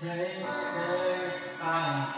Stay safe, I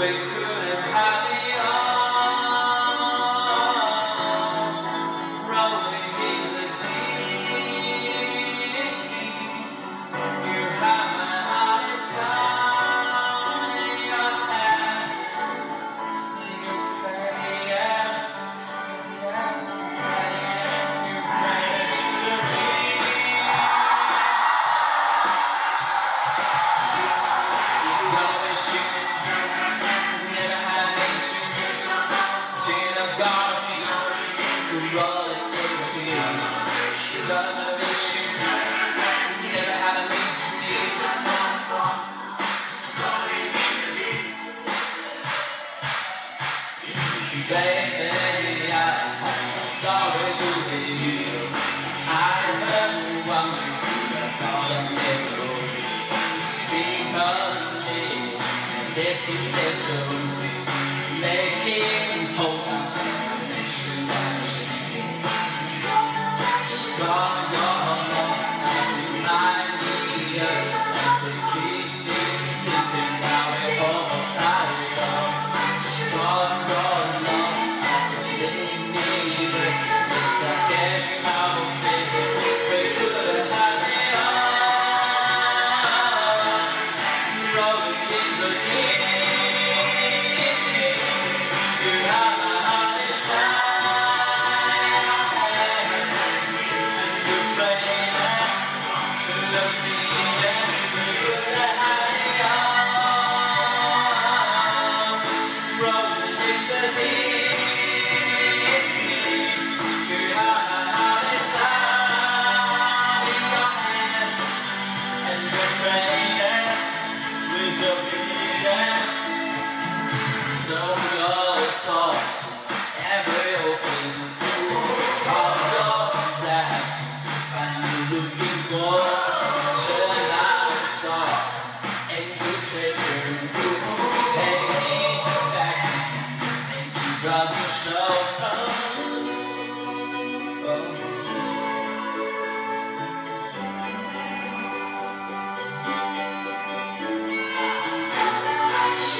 wait. this to this room, making hope connection. Scar your